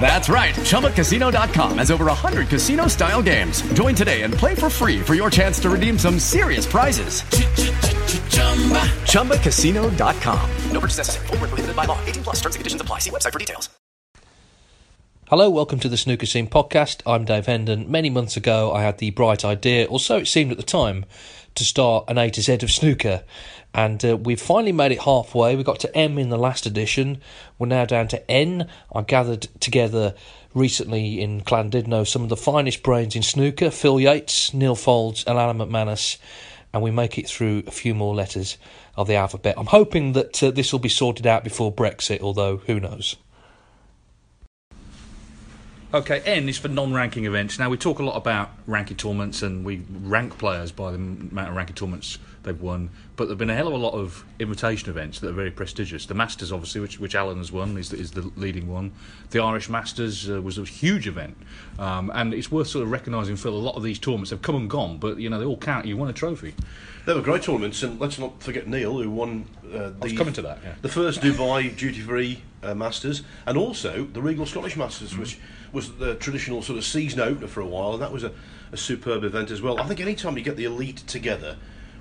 That's right. ChumbaCasino.com has over 100 casino style games. Join today and play for free for your chance to redeem some serious prizes. ChumbaCasino.com. No purchase necessary. Void were prohibited by law. 18 plus terms and conditions apply. See website for details. Hello, welcome to the Snooker Scene podcast. I'm Dave Hendon. Many months ago, I had the bright idea, or so it seemed at the time, to start an A to Z of snooker. And uh, we've finally made it halfway. We got to M in the last edition. We're now down to N. I gathered together recently in Llandudno some of the finest brains in snooker Phil Yates, Neil Foulds, and Alan McManus. And we make it through a few more letters of the alphabet. I'm hoping that uh, this will be sorted out before Brexit, although who knows. Okay, N is for non-ranking events. Now we talk a lot about ranking tournaments, and we rank players by the amount of ranking tournaments they've won. But there've been a hell of a lot of invitation events that are very prestigious. The Masters, obviously, which, which Alan has won, is the, is the leading one. The Irish Masters uh, was a huge event, um, and it's worth sort of recognising. Phil, a lot of these tournaments have come and gone, but you know they all count. You won a trophy. They were great tournaments, and let's not forget Neil, who won uh, the, coming to that, yeah. the first Dubai duty free uh, Masters, and also the Regal Scottish Masters, Mm. which was the traditional sort of season opener for a while, and that was a, a superb event as well. I think any time you get the elite together,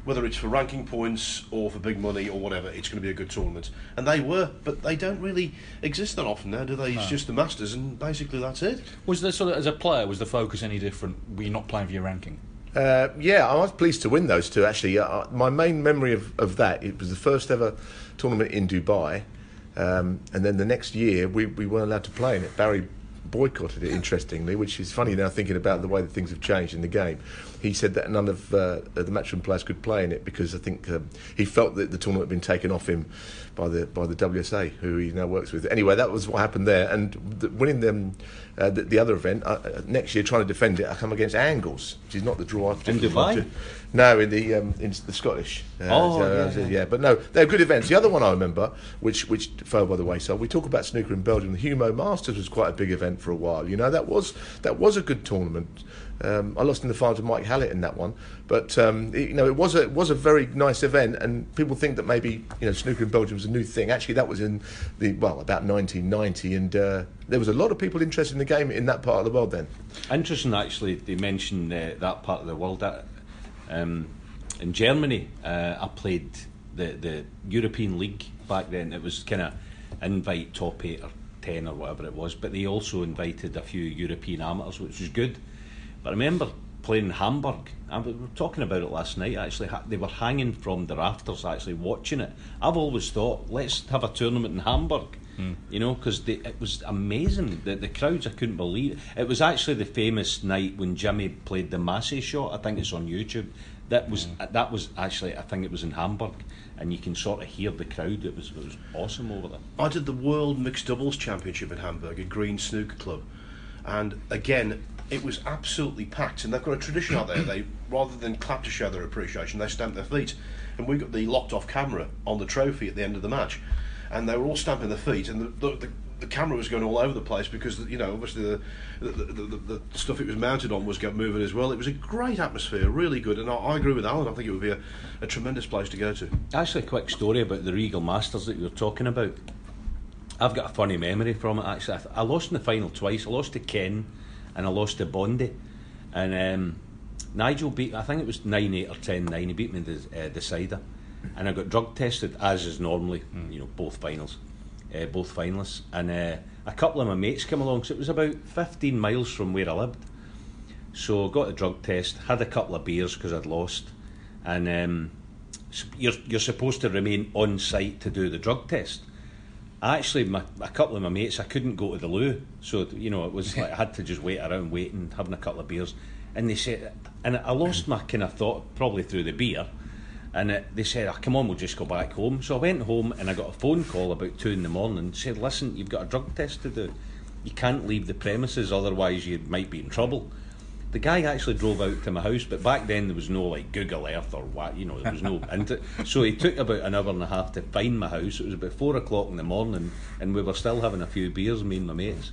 whether it's for ranking points or for big money or whatever, it's going to be a good tournament. And they were, but they don't really exist that often now, do they? It's just the Masters, and basically that's it. Was there sort of as a player was the focus any different? Were you not playing for your ranking? Uh, yeah, I was pleased to win those two. Actually, uh, my main memory of, of that it was the first ever tournament in Dubai, um, and then the next year we, we weren't allowed to play in it. Barry boycotted it, interestingly, which is funny now thinking about the way that things have changed in the game. He said that none of uh, the matchroom players could play in it because I think um, he felt that the tournament had been taken off him by the by the WSA, who he now works with. Anyway, that was what happened there, and the, winning them uh, the, the other event uh, uh, next year, trying to defend it, I come against Angles, which is not the draw. I particularly Dubai? No, in the um, in the Scottish. Uh, Oh, so, yeah, uh, yeah. But no, they're good events. The other one I remember, which which fell by the wayside, we talk about snooker in Belgium. The Humo Masters was quite a big event for a while. You know, that was that was a good tournament. Um, I lost in the final to Mike Hallett in that one, but um, you know, it was a was a very nice event, and people think that maybe you know snooker in Belgium was a new thing. Actually, that was in the well about 1990, and uh, there was a lot of people interested in the game in that part of the world then. Interesting, actually, they mention uh, that part of the world. That, um, in Germany, uh, I played the, the European League back then. It was kind of invite top eight or ten or whatever it was, but they also invited a few European amateurs, which was good. But I remember playing Hamburg. and we were talking about it last night. Actually, they were hanging from the rafters, actually watching it. I've always thought, let's have a tournament in Hamburg. Hmm. You know, because it was amazing. The, the crowds, I couldn't believe it. It was actually the famous night when Jimmy played the massé shot. I think it's on YouTube. That was hmm. uh, that was actually I think it was in Hamburg, and you can sort of hear the crowd. It was it was awesome over there. I did the World Mixed Doubles Championship in Hamburg at Green Snooker Club, and again, it was absolutely packed. And they've got a tradition out there. They rather than clap to show their appreciation, they stamp their feet. And we got the locked-off camera on the trophy at the end of the match, and they were all stamping their feet, and the. the, the the camera was going all over the place because you know obviously the the, the, stuff it was mounted on was moving as well. It was a great atmosphere, really good, and I, I agree with Alan. I think it would be a, a tremendous place to go to. Actually, a quick story about the Regal Masters that you were talking about. I've got a funny memory from it actually. I, I lost in the final twice. I lost to Ken and I lost to Bondi. And um, Nigel beat, I think it was 9 8 or 10 9. He beat me in the uh, decider. And I got drug tested, as is normally, you know, both finals, uh, both finalists. And uh, a couple of my mates came along, so it was about 15 miles from where I lived. So got a drug test, had a couple of beers because I'd lost. And um, you're, you're supposed to remain on site to do the drug test. Actually, my, a couple of my mates, I couldn't go to the loo, so you know it was like I had to just wait around, waiting, having a couple of beers, and they said, and I lost my kind of thought probably through the beer, and uh, they said, oh, "Come on, we'll just go back home." So I went home, and I got a phone call about two in the morning. Said, "Listen, you've got a drug test to do. You can't leave the premises, otherwise you might be in trouble." The guy actually drove out to my house, but back then there was no like Google Earth or what, you know, there was no. So he took about an hour and a half to find my house. It was about four o'clock in the morning, and we were still having a few beers, me and my mates.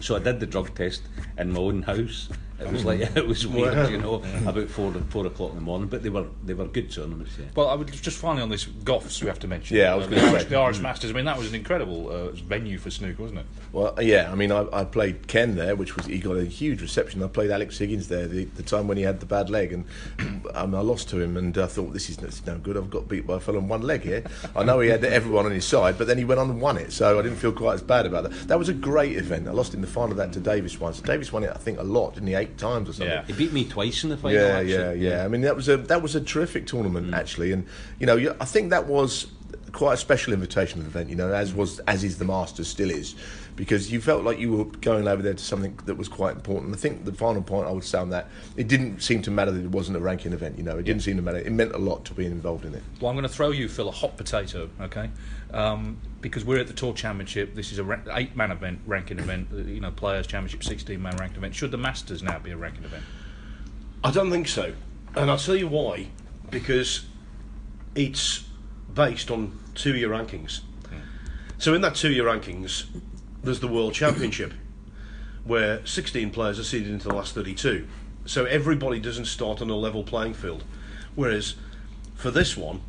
So I did the drug test in my own house. It was like it was weird, Wow. you know, about four four o'clock in the morning. But they were they were good tournaments. Yeah. Well, I would just finally on this Goffs we have to mention. Yeah, I was Uh, gonna the, say. Irish, the Irish. Masters. I mean, that was an incredible uh, venue for snooker, wasn't it? Well, yeah, I mean, I, I played Ken there, which was he got a huge reception. I played Alex Higgins there the, the time when he had the bad leg, and um, I lost to him. And I thought this is, this is no good. I've got beat by a fellow on one leg here. I know he had everyone on his side, but then he went on and won it, so I didn't feel quite as bad about that. That was a great event. I lost in the final of that to Davis once. Davis won it, I think, a lot, in the he? Eight times or something. He beat me twice in the final. Yeah, actually. yeah, yeah. I mean, that was a that was a terrific tournament mm. actually, and you know, I think that was quite a special invitational event. You know, as was as is the Masters still is, because you felt like you were going over there to something that was quite important. I think the final point I would say on that, it didn't seem to matter that it wasn't a ranking event. You know, it didn't seem to matter. It meant a lot to being involved in it. Well, I'm going to throw you, Phil, a hot potato, okay? Um, because we're at the Tour Championship. This is a ra- eight-man event, ranking event. uh, You know, Players Championship, 16-man ranked event. Should the Masters now be a ranking event? I don't think so, and I'll tell you why. Because it's based on two-year rankings. Hmm. So in that two-year rankings, there's the World Championship, where 16 players are seeded into the last 32. So everybody doesn't start on a level playing field. Whereas for this one,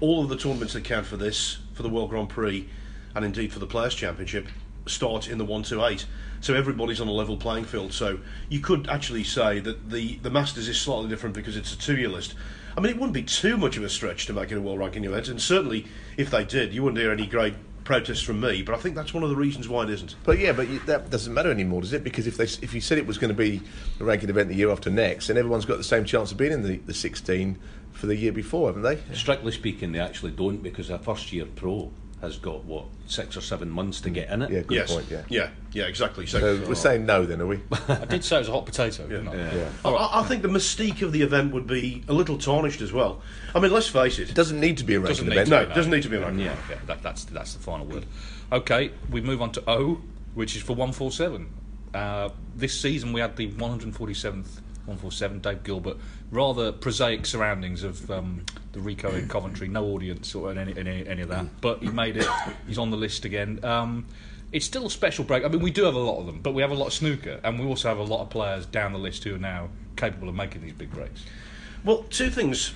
all of the tournaments that count for this, for the World Grand Prix, and indeed for the Players Championship, start in the 1 to 8. So everybody's on a level playing field. So you could actually say that the, the Masters is slightly different because it's a two year list. I mean, it wouldn't be too much of a stretch to make it a world ranking event, and certainly if they did, you wouldn't hear any great protests from me. But I think that's one of the reasons why it isn't. But yeah, but you, that doesn't matter anymore, does it? Because if they if you said it was going to be a ranking event the year after next, then everyone's got the same chance of being in the, the 16 for the year before, haven't they? Strictly speaking, they actually don't because a first year pro has got what six or seven months to get in it. Yeah, good yes. point. Yeah. Yeah, yeah, exactly. So, So we're saying no, then, are we? I did say it was a hot potato, didn't I? Yeah. I- I, I think the mystique of the event would be a little tarnished as well. I mean, let's face it. It doesn't need to be a Doesn't ranking need event. to No, it doesn't need to be a ranking Yeah, yeah that, that's that's the final word. Okay, we move on to O, which is for one four seven. Uh, this season we had the 147th 147 Dave Gilbert. Rather prosaic surroundings of um, the Ricoh in Coventry. No audience or any, any any of that. But he made it. He's on the list again. Um, it's still a special break. I mean, we do have a lot of them, but we have a lot of snooker, and we also have a lot of players down the list who are now capable of making these big breaks. Well, two things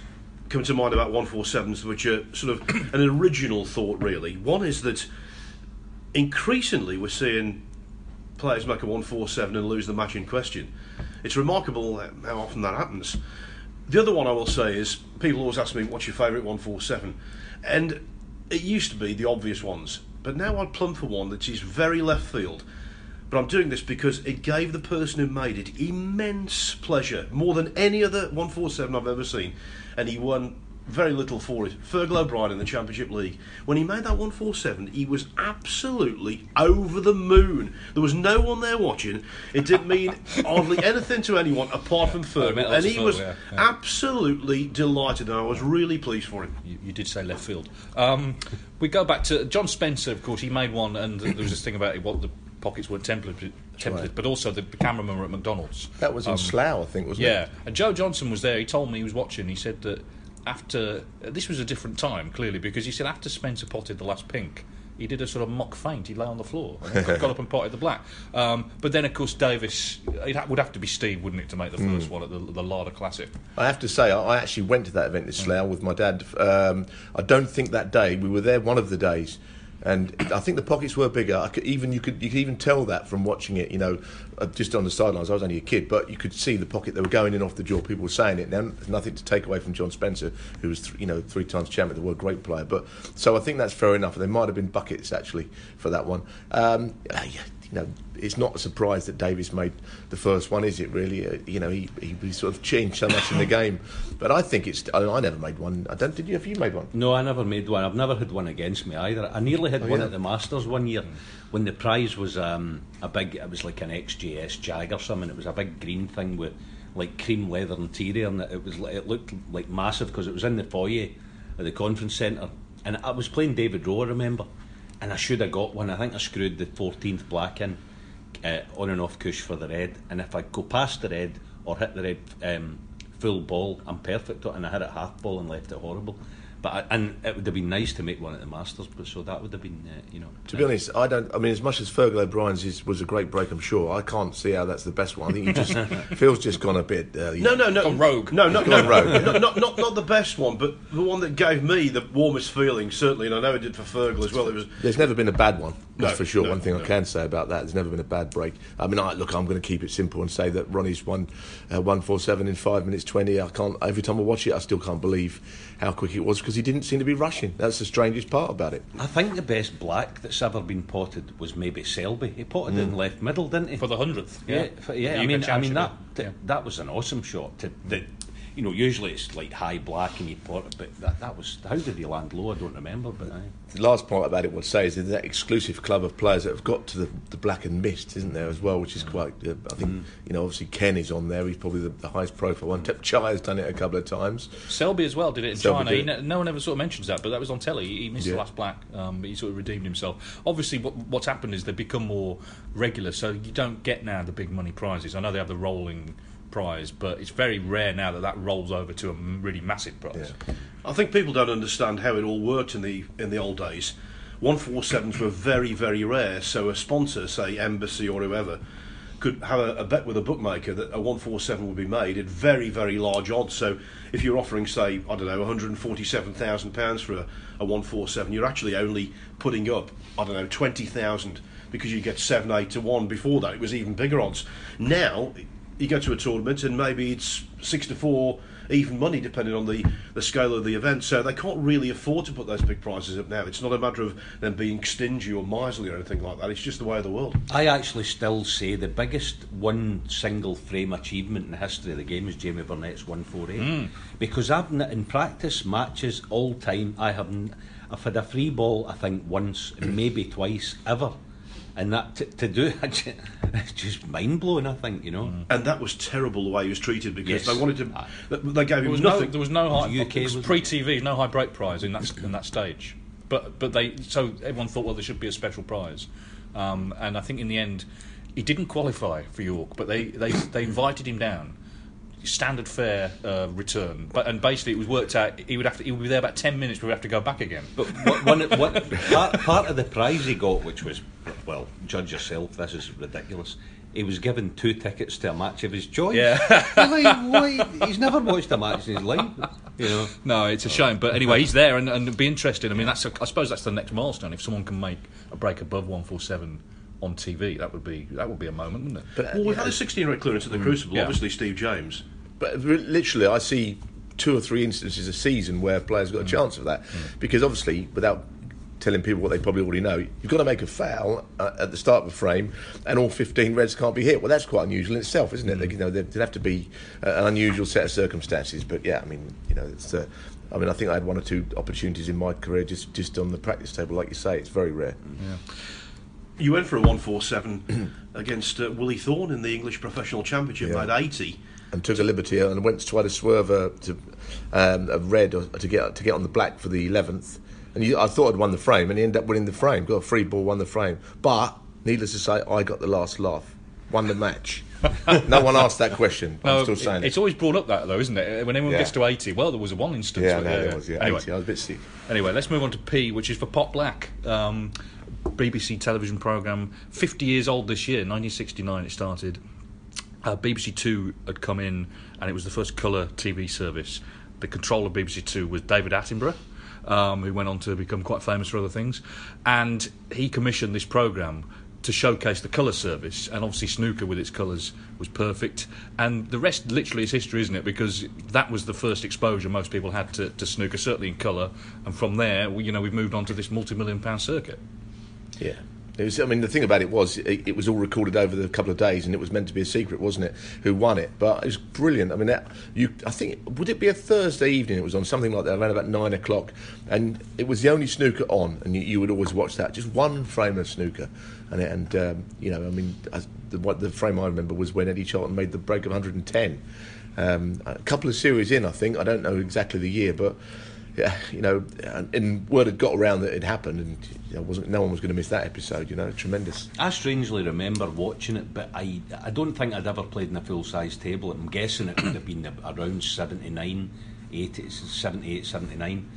come to mind about 147s, which are sort of an original thought, really. One is that increasingly we're seeing players make a 147 and lose the match in question. It's remarkable how often that happens. The other one I will say is people always ask me, what's your favourite 147? And it used to be the obvious ones, but now I'd plumb for one that is very left field. But I'm doing this because it gave the person who made it immense pleasure, more than any other 147 I've ever seen. And he won very little for it. Fergal O'Brien in the Championship League. When he made that 147, he was absolutely over the moon. There was no one there watching. It didn't mean hardly anything to anyone apart from Oh, Fergal. lots And he Fergal, was yeah, yeah. absolutely delighted, and I was really pleased for him. You, you did say left field. Um, we go back to John Spencer, of course. He made one, and there was this thing about it, what the pockets weren't templated, templated right. but also the cameramen were at McDonald's. That was in Um, Slough, I think, wasn't Yeah, it? and Joe Johnson was there. He told me he was watching. He said that after this was a different time, clearly, because he said after Spencer potted the last pink. He did a sort of mock feint. He lay on the floor, and got, up and potted the black. Um, but then, of course, Davis. It ha- would have to be Steve, wouldn't it, to make the Hmm. first one at the, the Lada Classic? I have to say, I I actually went to that event in Slough with my dad. Um, I don't think that day we were there one of the days, And I think the pockets were bigger. I could even you could you could even tell that from watching it. You know, uh, just on the sidelines. I was only a kid, but you could see the pocket they were going in off the jaw. People were saying it. Now, there's nothing to take away from John Spencer, who was th- you know three times champion of the world, great player. But so I think that's fair enough. There might have been buckets actually for that one. Um, you know, it's not a surprise that Davis made the first one, is it? Really, uh, you know, he, he, he sort of changed so much in the game. But I think it's. I, I never made one. I don't. Did you? Have you made one? No, I never made one. I've never had one against me either. I nearly had Oh, one yeah? at the Masters one year when the prize was um, a big. It was like an XJS Jag or something. It was a big green thing with like cream leather interior, and it was. It looked like massive because it was in the foyer at the conference centre, and I was playing David Rowe. I remember, and I should have got one. I think I screwed the 14th black in uh, on and off cush for the red, and if I go past the red or hit the red um, full ball, I'm perfect. And I hit it half ball and left it horrible. But I, and it would have been nice to make one at the Masters, but so that would have been, uh, you know. To be honest, I don't. I mean, as much as Fergal O'Brien's is, was a great break, I'm sure. I can't see how that's the best one. I think you just Phil's just gone a bit. Uh, you No, no, no. Gone rogue. No, no, no, rogue. not, not, not, not the best one, but the one that gave me the warmest feeling, certainly, and I know it did for Fergal as well. It was There's never been a bad one, that's No, for sure. no, one thing no. I can say about that, there's never been a bad break. I mean, I, look, I'm going to keep it simple and say that Ronnie's won uh, 147 in 5 minutes 20. I can't, every time I watch it, I still can't believe how quick it was because he didn't seem to be rushing. That's the strangest part about it. I think the best black that's ever been potted was maybe Selby. He potted it in hmm. left middle, didn't he? For the hundredth, yeah, yeah. for- yeah. I mean, I mean that championship, yeah. that was an awesome shot. To that, you know, usually it's like high black and you pot it, but that, that was how did he land low? I don't remember, but aye. The last part about it, I'd say, is that exclusive club of players that have got to the, the black and mist, isn't there, as well, which is quite. Uh, I think, you know, obviously Ken is on there. He's probably the, the highest profile one. Tep Chai has done it a couple of times. Selby as well did it in Selby China. it. no one ever sort of mentions that, but that was on telly. He, he missed Yeah. the last black, um, but he sort of redeemed himself. Obviously, what, what's happened is they've become more regular, so you don't get now the big money prizes. I know they have the rolling prize, but it's very rare now that that rolls over to a really massive prize. I think people don't understand how it all worked in the in the old days. One four sevens were very very rare, so a sponsor, say Embassy or whoever, could have a, a bet with a bookmaker that a one four seven would be made at very very large odds. So if you're offering, say, I don't know, one hundred and forty seven thousand pounds for a, a one four seven, you're actually only putting up, I don't know, twenty thousand because you get seven eight to one. Before that, it was even bigger odds. Now you go to a tournament and maybe it's six to four even money depending on the, the scale of the event. So they can't really afford to put those big prizes up now. It's not a matter of them being stingy or miserly or anything like that. It's just the way of the world. I actually still say the biggest one single frame achievement in the history of the game is Jamie Burnett's 148. Hmm. Because I've in practice matches all time I have I've had a free ball I think once maybe twice ever. And that to, to do it's just mind blowing I think, you know. and that was terrible the way he was treated because Yes. they wanted to Aye. they- they gave There him was no, nothing there was no high, UK, it was wasn't pre-TV, no high break prize in that in that stage. But but they so everyone thought well there should be a special prize, um, and I think in the end he didn't qualify for York, but they they, they invited him down. Standard fare uh, return, but and basically it was worked out. He would have to. He would be there about ten minutes, we would have to go back again. But what, one, what, part, part of the prize he got, which was, well, judge yourself, this is ridiculous. He was given two tickets to a match of his choice. Yeah. Like? He's never watched a match in his life. You know. No, it's a shame. But anyway, he's there, and, and it'd be interesting. I mean, that's a, I suppose that's the next milestone. If someone can make a break above one four seven on TV, that would be that would be a moment, wouldn't it? well we've had a 16 red clearance at the Crucible yeah. obviously Steve James But literally, I see two or three instances a season where players got a chance of that. Because obviously, without telling people what they probably already know, you've got to make a foul uh, at the start of a frame, and all 15 reds can't be hit. Well, that's quite unusual in itself, isn't it? They, you know, there'd there'd have to be an unusual set of circumstances. But yeah, I mean, you know, it's. Uh, I mean, I think I had one or two opportunities in my career just, just on the practice table, like you say. It's very rare. You went for a 147 against uh, Willie Thorne in the English Professional Championship Yeah. made 80 and took a liberty and went to try to swerve a, to um, a red or, to get to get on the black for the eleventh. And you, I thought I'd won the frame, and he ended up winning the frame. Got a free ball, won the frame. But needless to say, I got the last laugh, won the match. no one asked that question. I'm still saying it's it. always brought up that though, isn't it? When anyone Yeah. gets to eighty, well, there was a one instance. Yeah, where- no, there was. Yeah, Anyway, 80. I was a bit sick. Anyway, let's move on to P, which is for Pot Black. Um, BBC television programme, 50 years old this year, 1969 it started. Uh, BBC Two had come in, and it was the first colour TV service. The controller of BBC Two was David Attenborough. um, who went on to become quite famous for other things, and he commissioned this program to showcase the colour service, and obviously snooker with its colours was perfect. And the rest literally is history, isn't it? Because that was the first exposure most people had to, to snooker, certainly in colour, and from there, we, you know, we've moved on to this multi-million pound circuit. Yeah. It was, I mean, the thing about it was, it, it was all recorded over the couple of days, and it was meant to be a secret, wasn't it? Who won it? But it was brilliant. I mean, that, you, I think, would it be a Thursday evening? It was on something like that, around about nine o'clock, and it was the only snooker on, and you, you would always watch that. Just one frame of snooker, and and um, you know, I mean, as the, what the frame I remember was when Eddie Charlton made the break of 110. Um, a couple of series in, I think. I don't know exactly the year, but yeah, you know, and, and word had got around that it happened, and you know, wasn't no one was going to miss that episode. You know, tremendous. I strangely remember watching it, but I I don't think I'd ever played in a full size table. I'm guessing it would have been around 79, 80, 78, 79.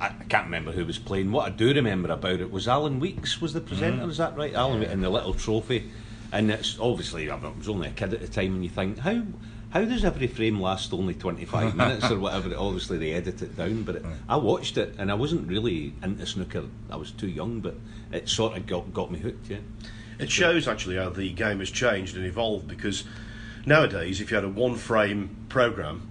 I can't remember who was playing. What I do remember about it was Alan Weeks was the presenter. Mm. Is that right? Alan Weeks and the little trophy. And it's obviously I was only a kid at the time, and you think how how does every frame last only 25 minutes or whatever? Obviously, they edit it down, but it, I watched it and I wasn't really into snooker. I was too young, but it sort of got, got me hooked, yeah. It shows actually how the game has changed and evolved because nowadays, if you had a one frame program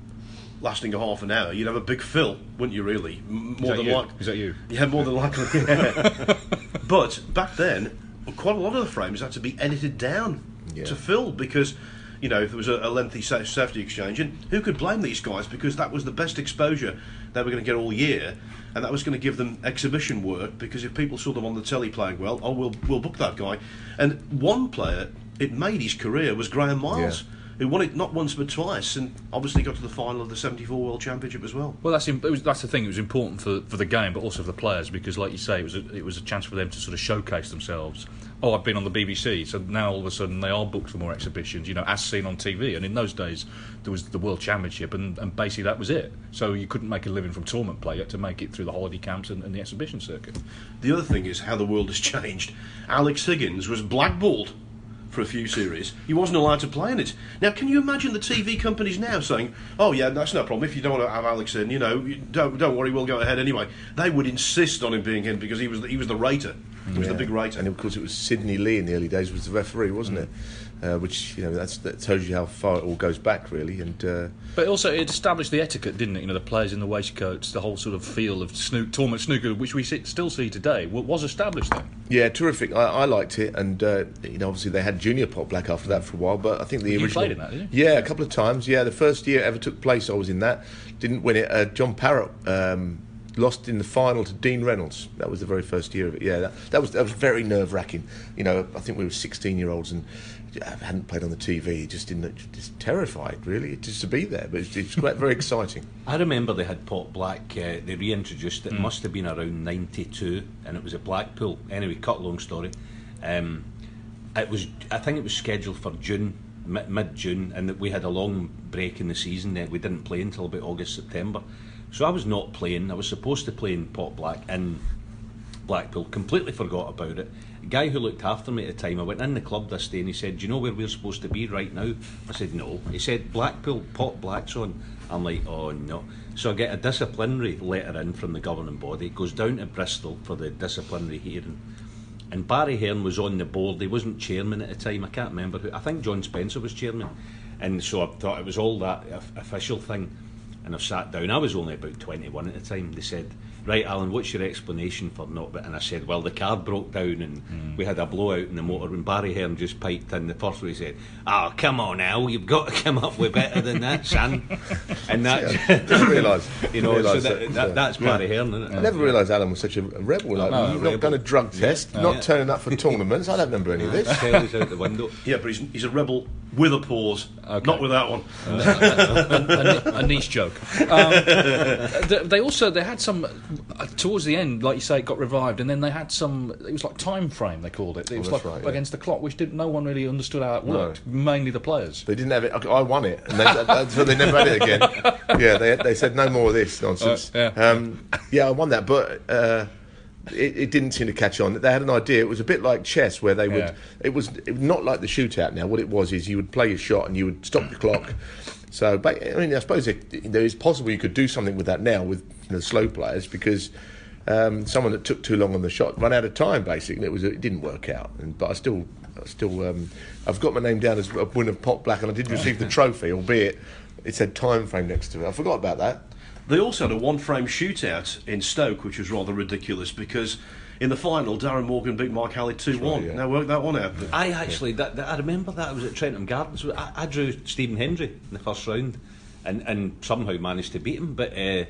lasting a half an hour, you'd have a big fill, wouldn't you? Really, more than you? like Is that you? Yeah, more than likely. yeah. but back then, quite a lot of the frames had to be edited down to fill because. You know, if there was a, a lengthy safety exchange, and who could blame these guys because that was the best exposure they were going to get all year, and that was going to give them exhibition work. Because if people saw them on the telly playing well, oh, we'll we'll book that guy. And one player, it made his career was Graham Miles, who won it not once but twice, and obviously got to the final of the '74 World Championship as well. Well, that's it was, that's the thing. It was important for, for the game, but also for the players because, like you say, it was a, it was a chance for them to sort of showcase themselves. Oh, I've been on the BBC, so now all of a sudden they are booked for more exhibitions. You know, as seen on TV. And in those days, there was the World Championship, and, and basically that was it. So you couldn't make a living from tournament play. You had to make it through the holiday camps and, and the exhibition circuit. The other thing is how the world has changed. Alex Higgins was blackballed for a few series. He wasn't allowed to play in it. Now, can you imagine the TV companies now saying, "Oh yeah, that's no problem. If you don't want to have Alex in, you know, you don't don't worry, we'll go ahead anyway." They would insist on him being in because he was the, he was the rater. He was the big rater. And of course, it was Sydney Lee in the early days was the referee, wasn't it? Uh, which you know that's, that tells you how far it all goes back, really. And uh, But also, it established the etiquette, didn't it? You know, the players in the waistcoats, the whole sort of feel of snook, tournament snooker, which we still see today, was established then. yeah, terrific. I, I liked it, and uh, you know, obviously they had Junior Pot Black after that for a while. But I think the You original played in that, didn't yeah, a couple of times. Yeah, the first year it ever took place, I was in that. Didn't win it. Uh, John Parrott. Um, Lost in the final to Dean Reynolds. That was the very first year of it. Yeah, that, that was that was very nerve wracking. You know, I think we were 16 year olds and hadn't played on the TV. Just didn't, just terrified really, just to be there. But it's, it's quite very exciting. I remember they had Pot Black, uh, they reintroduced it, Mm. must have been around 92, and it was at Blackpool. Anyway, cut long story. Um, it was, I think it was scheduled for June, mid June, and that we had a long break in the season. Then we didn't play until about August, September. So I was not playing. I was supposed to play in Pot Black in Blackpool, completely forgot about it. A guy who looked after me at the time, I went in the club this day and he said, Do you know where we're supposed to be right now? I said, No. He said, Blackpool, Pot Black's on. I'm like, Oh no. So I get a disciplinary letter in from the governing body, it goes down to Bristol for the disciplinary hearing. And Barry Hearn was on the board, he wasn't chairman at the time, I can't remember who, I think John Spencer was chairman. And so I thought it was all that official thing. And I've sat down, I was only about 21 at the time. They said, Right, Alan, what's your explanation for not? But and I said, Well, the car broke down and mm. we had a blowout in the motor. And Barry Hearn just piped in. The first one he said, Oh, come on, Al, you've got to come up with better than that, son. And that's, Yeah, didn't realise- you know, didn't so that, that, that, that's Barry Hearn, isn't it? I never realised Alan was such a rebel. Like, No, you've rebel. not done a drug test, Yeah. not Yeah. turning up for tournaments. I don't remember any of this. Out the window. Yeah, but he's, he's a rebel with a pause, not with that one. a, a, a niche joke. Um, they also they had some uh, towards the end, like you say, it got revived, and then they had some. It was like time frame they called it. It Oh, was that's like right, yeah. against the clock, which did, no one really understood how it No. worked. Mainly the players. They didn't have it. I I won it, and they, that- so they never had it again. Yeah, they, they said no more of this nonsense. Uh, yeah. Um, yeah, I won that, but uh, it, it didn't seem to catch on. They had an idea. It was a bit like chess, where they would. Yeah. It was it not like the shootout. Now, what it was is you would play your shot and you would stop the clock. So, but, I mean, I suppose it, it, it's possible you could do something with that now with you know, slow players because Um, someone that took too long on the shot, ran out of time basically. It was it didn't work out, and, but I still, I still, um, I've got my name down as a winner of Pot Black, and I did receive the trophy, albeit it said time frame next to it. I forgot about that. They also had a one frame shootout in Stoke, which was rather ridiculous because in the final, Darren Morgan beat Mark Halley 2 1. yeah. Now work that one out. I actually, that, that, I remember that I was at Trentham Gardens. I, I drew Stephen Hendry in the first round, and, and somehow managed to beat him. But uh,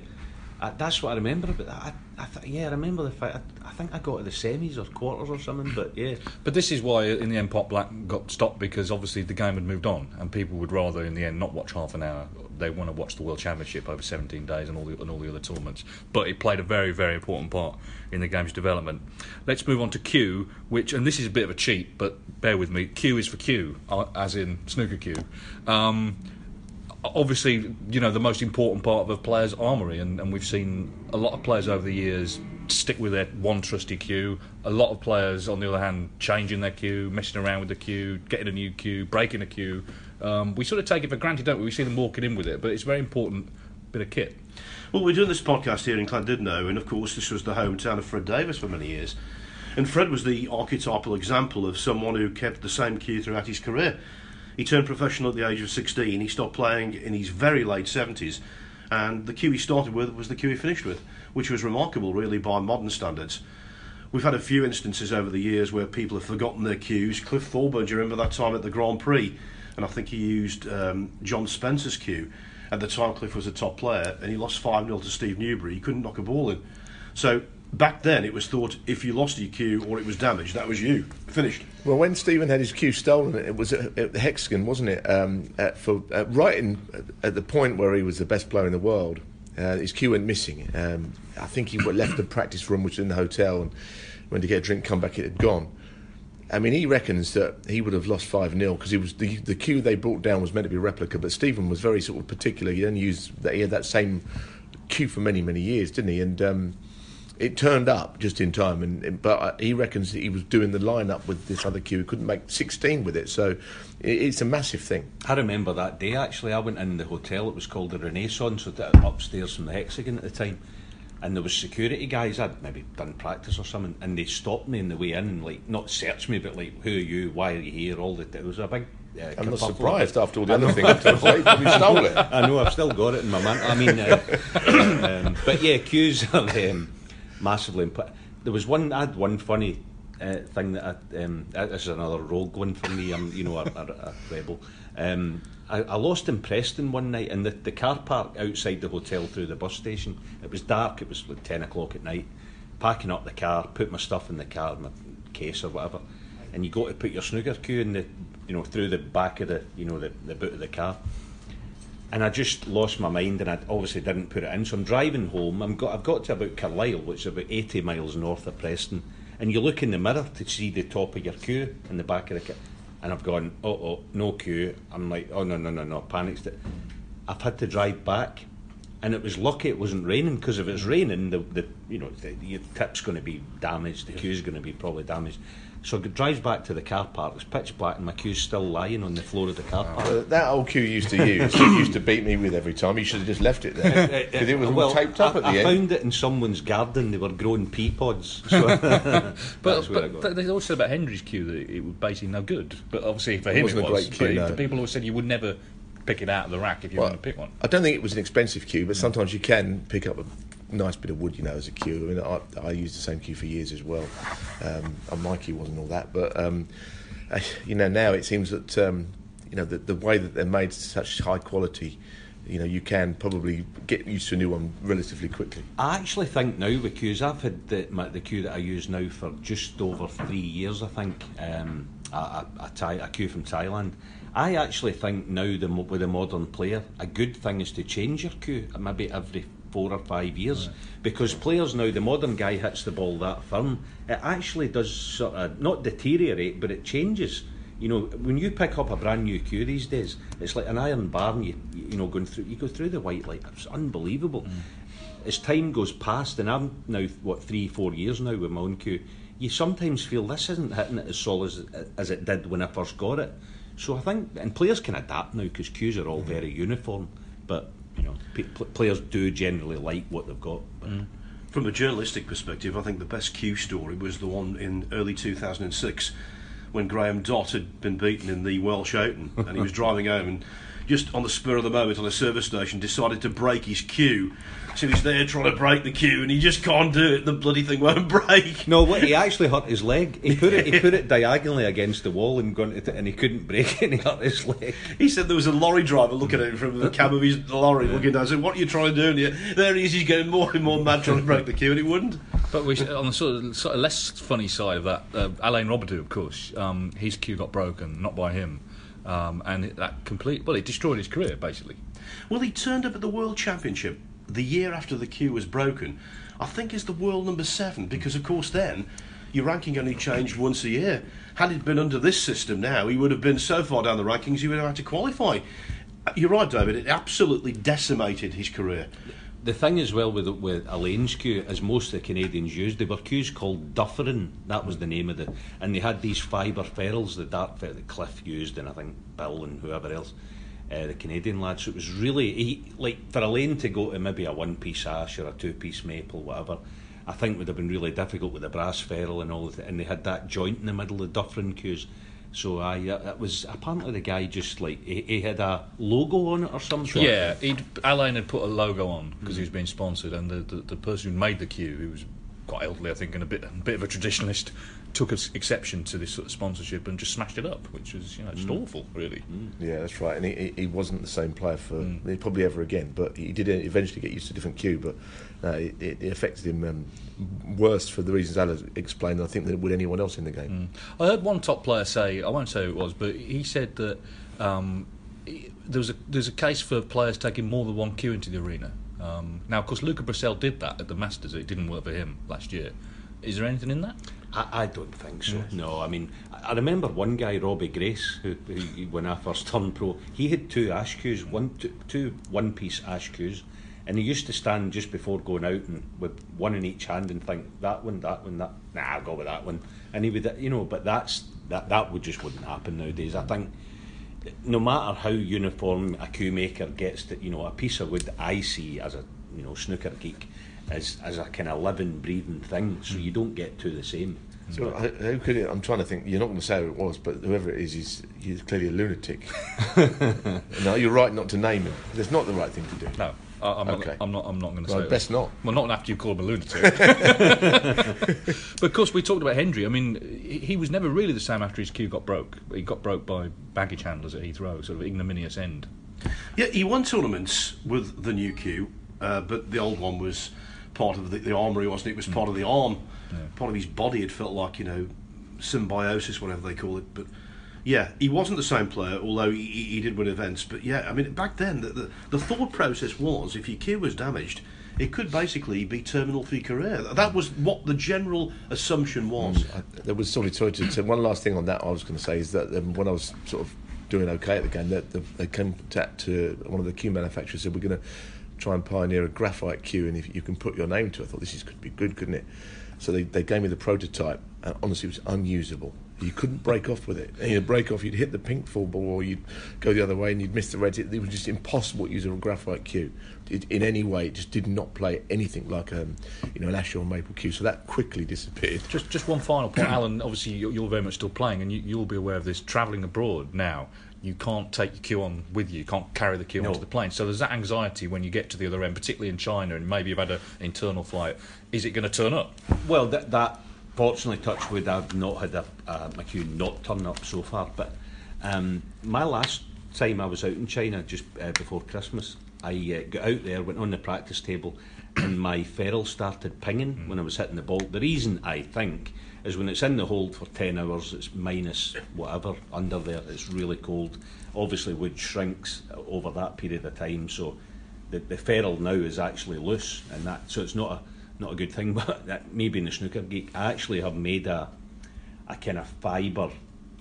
I, that's what I remember. But I, I th- yeah, I remember the fight. I, I think I got to the semis or quarters or something. But yeah, But this is why, in the end, Pot Black got stopped because obviously the game had moved on, and people would rather, in the end, not watch half an hour. They want to watch the World Championship over 17 days and all the and all the other tournaments. But it played a very, very important part in the game's development. Let's move on to Q, which, and this is a bit of a cheat, but bear with me. Q is for cue, uh, as in snooker cue. Um, obviously, you know, the most important part of a player's armoury, and, and we've seen a lot of players over the years stick with their one trusty cue. A lot of players, on the other hand, changing their cue, messing around with the cue, getting a new cue, breaking a cue. Um, we sort of take it for granted, don't we? We see them walking in with it, but it's very important bit of kit. Well, we're doing this podcast here in Llandudno, and of course, this was the hometown of Fred Davis for many years. And Fred was the archetypal example of someone who kept the same cue throughout his career. He turned professional at the age of 16, he stopped playing in his very late 70s, and the cue he started with was the cue he finished with, which was remarkable, really, by modern standards. We've had a few instances over the years where people have forgotten their cues. Cliff Thorburn, do you remember that time at the Grand Prix? And I think he used um, John Spencer's cue. At the time, Cliff was a top player, and he lost 5 0 to Steve Newbury. He couldn't knock a ball in. So back then, it was thought if you lost your cue or it was damaged, that was you. Finished. Well, when Stephen had his cue stolen, it was at, the Hexagon, wasn't it? Um, at, for uh, right in at the point where he was the best player in the world. Uh, his cue went missing. Um, I think he left the practice room, which was in the hotel, and went to get a drink. Come back, it had gone. I mean, he reckons that he would have lost five 0 because he was the the cue they brought down was meant to be a replica, but Stephen was very sort of particular. He only used that he had that same cue for many many years, didn't he? And um, it turned up just in time. And, but uh, he reckons that he was doing the lineup with this other cue. He couldn't make sixteen with it, so it's a massive thing. I remember that day actually. I went in the hotel. It was called the Renaissance, so upstairs from the Hexagon at the time. And there was security guys. I'd maybe done practice or something, and they stopped me on the way in and like not searched me, but like, who are you? Why are you here? All the it was a big. Uh, I'm not surprised after all the other things to say, probably stole it. I know. I've still got it in my man. I mean, uh, um, but yeah, cues are um, massively important. There was one. I had one funny uh, thing that I, um, this is another rogue one for me. I'm you know a, a, a rebel. Um, I, I lost in Preston one night in the, the car park outside the hotel through the bus station. It was dark. It was like ten o'clock at night. Packing up the car, put my stuff in the car, my case or whatever, and you go to put your snooker cue in the you know through the back of the you know the, the boot of the car and I just lost my mind, and I obviously didn't put it in. So I'm driving home. I'm got, I've got to about Carlisle, which is about 80 miles north of Preston, and you look in the mirror to see the top of your cue in the back of the car, and I've gone, oh, oh, no cue. I'm like, oh no, no, no, no, panicked. It. I've had to drive back, and it was lucky it wasn't raining because if it's raining, the, the you know the, your tip's going to be damaged, the cue's going to be probably damaged. So it drives back to the car park. It's pitch black, and my cue's still lying on the floor of the car park. Uh, that old cue used to use, you used to beat me with every time. You should have just left it there because it was all Well, taped up I, at the I end. found it in someone's garden. They were growing pea pods. So But, that's where but, got but it. they always said about Henry's cue that it was basically no good. But obviously for him wasn't it a was. great cue, but no. the people always said you would never pick it out of the rack if you were Well, going to pick one. I don't think it was an expensive cue, but sometimes you can pick up a nice bit of wood, you know, as a cue. I mean, I, I used the same cue for years as well. Um, and my cue wasn't all that, but um, uh, you know, now it seems that um, you know the, the way that they're made such high quality. You know, you can probably get used to a new one relatively quickly. I actually think now with cues, I've had the, my, the cue that I use now for just over three years. I think um, a, a, a, a cue from Thailand. I actually think now the, with a modern player, a good thing is to change your cue maybe every four or five years because players now, the modern guy hits the ball that firm, it actually does sort of not deteriorate, but it changes. You know, when you pick up a brand new cue these days, it's like an iron barn. You you know going through, you go through the white light. It's unbelievable. Mm. As time goes past, and I'm now what three, four years now with my own cue, you sometimes feel this isn't hitting it as solid as, as it did when I first got it. So I think, and players can adapt now because cues are all mm. very uniform. But you know, pe- pl- players do generally like what they've got. But, mm. From a journalistic perspective, I think the best cue story was the one in early 2006 when Graham Dott had been beaten in the Welsh Open and he was driving home and just on the spur of the moment on a service station decided to break his cue. So he's there trying to break the cue and he just can't do it. The bloody thing won't break. No, what he actually hurt his leg. He put it. He put it diagonally against the wall and gone and he couldn't break it. and He hurt his leg. He said there was a lorry driver looking at him from the cab of his lorry, looking down. Said, "What are you trying to do?" And he, there he is. He's getting more and more mad trying to break the cue, and he wouldn't. But we, should, on the sort of, sort of less funny side of that, uh, Alain Robidoux, of course, um, his cue got broken, not by him, um, and that complete well, it destroyed his career basically. Well, he turned up at the World Championship the year after the cue was broken. I think is the world number seven because, of course, then your ranking only changed once a year. Had it been under this system now, he would have been so far down the rankings he would have had to qualify. Uh, You're right, David. It absolutely decimated his career. The thing as well with with Alain's cue, as most of the Canadians used, they were cues called Dufferin. That was the name of it, and they had these fibre ferrules that that Cliff used, and I think Bill and whoever else, uh, the Canadian lads. So it was really he, like for Alain to go to maybe a one piece ash or a two piece maple, whatever. I think would have been really difficult with the brass ferrule and all it, and they had that joint in the middle of Dufferin cues. So I, uh, it was apparently the guy just like he, he had a logo on it or something. Yeah, he'd, had put a logo on because he was being sponsored, and the, the, the person who made the cue, who was quite elderly, I think, and a bit a bit of a traditionalist, took ex- exception to this sort of sponsorship and just smashed it up, which was you know just Mm. awful, really. Yeah, that's right. And he, he- he wasn't the same player for probably ever again. But he did eventually get used to a different cue. But no, it, it it affected him um, worse for the reasons Alan explained. I think than it would anyone else in the game. I heard one top player say, I won't say who it was, but he said that um, there was a there's a case for players taking more than one cue into the arena. Um, now, of course, Luca Brecel did that at the Masters. It didn't work for him last year. Is there anything in that? I, I don't think so. No, I mean, I remember one guy, Robbie Grace, who, who when I first turned pro, he had two ash cues, one two, two one-piece ash cues, and he used to stand just before going out and with one in each hand and think that one, that one, that. Nah, I'll go with that one. And he would, you know, but that's that that would just wouldn't happen nowadays. I think no matter how uniform a cue maker gets to, you know, a piece of wood I see as a you know snooker geek as as a kind of living, breathing thing. So you don't get two the same. So how, how could it? I'm trying to think. You're not going to say who it was, but whoever it is, he's, he's clearly a lunatic. no, you're right not to name him. That's not the right thing to do. No, I, I'm, Okay. not, I'm not. I'm not going to Well, say. it. best not. Well, not after you call him a lunatic. but of course, we talked about Hendry. I mean, he, he was never really the same after his cue got broke. He got broke by baggage handlers at Heathrow, sort of ignominious end. Yeah, he won tournaments with the new cue, uh, but the old one was part of the, the armoury, wasn't it? It was part of the arm, part of his body. It felt like, you know, symbiosis, whatever they call it. But yeah, he wasn't the same player, although he, he did win events. But yeah, I mean, back then, the, the, the thought process was if your cue was damaged, it could basically be terminal for your career. That was what the general assumption was. I, there was sorry, sorry to, to one last thing on that. I was going to say is that um, when I was sort of doing okay at the game, that the, they came to, to one of the cue manufacturers said we're going to try and pioneer a graphite cue, and if you can put your name to it, I thought this is could be good, couldn't it? So they, they gave me the prototype, and honestly, it was unusable. You couldn't break off with it. And you'd break off, you'd hit the pink full ball, or you'd go the other way, and you'd miss the red. It, it was just impossible to use a graphite cue it, in any way. It just did not play anything like um, you know an Asher or maple cue. So that quickly disappeared. Just, just one final point, Alan. Obviously, you're, you're very much still playing, and you, you'll be aware of this. Travelling abroad now, you can't take your cue on with you. You can't carry the cue No. onto the plane. So there's that anxiety when you get to the other end, particularly in China, and maybe you've had an internal flight. Is it going to turn up? Well, that, that fortunately, touch wood, I've not had a, my cue not turn up so far. But um, my last time I was out in China, just uh, before Christmas, I uh, got out there, went on the practice table, and my ferrule started pinging when I was hitting the ball. The reason I think is when it's in the hold for 10 hours, it's minus whatever under there, it's really cold. Obviously, wood shrinks over that period of time, so the, the ferrule now is actually loose, and that so it's not a not a good thing. But that, maybe in the snooker geek, I actually have made a a kind of fibre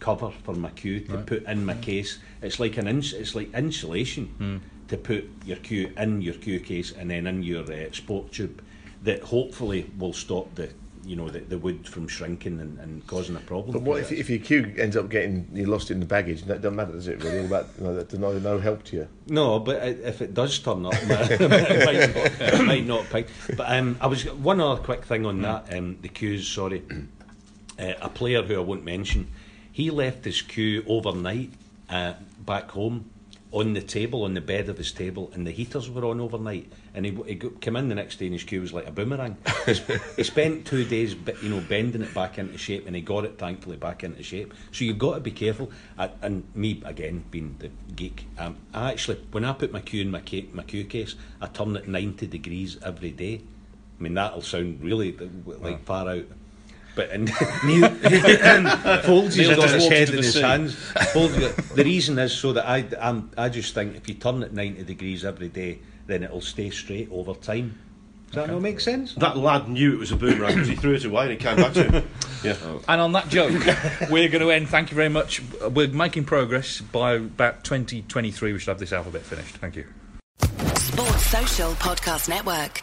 cover for my cue to Right. put in my case. It's like an ins- it's like insulation Hmm. To put your cue in your cue case and then in your uh, sport tube that hopefully will stop the you know the, the wood from shrinking and, and causing a problem. But what if, if your cue ends up getting you lost in the baggage? That doesn't matter, does it? Really, about you know, no, no help to you. No, but if it does turn up, it might, might, it might not pick. But um, I was one other quick thing on that. Um, the cues, sorry. Uh, a player who I won't mention, he left his cue overnight uh, back home on the table, on the bed of his table, and the heaters were on overnight. And he, he came in the next day, and his cue was like a boomerang. He spent two days, you know, bending it back into shape, and he got it thankfully back into shape. So you've got to be careful. I, and me again, being the geek, um, I actually when I put my cue in my, ca- my cue case, I turn it ninety degrees every day. I mean that'll sound really like far out. But and Neil folds his got his head in his sea. hands. Folds the reason is so that I I'm, I just think if you turn it ninety degrees every day, then it'll stay straight over time. Does that not make sense? That lad knew it was a boomerang because he threw it away and it came back to him. Yeah. And on that joke, we're going to end. Thank you very much. We're making progress. By about 2023, we should have this alphabet finished. Thank you. Sports Social Podcast Network.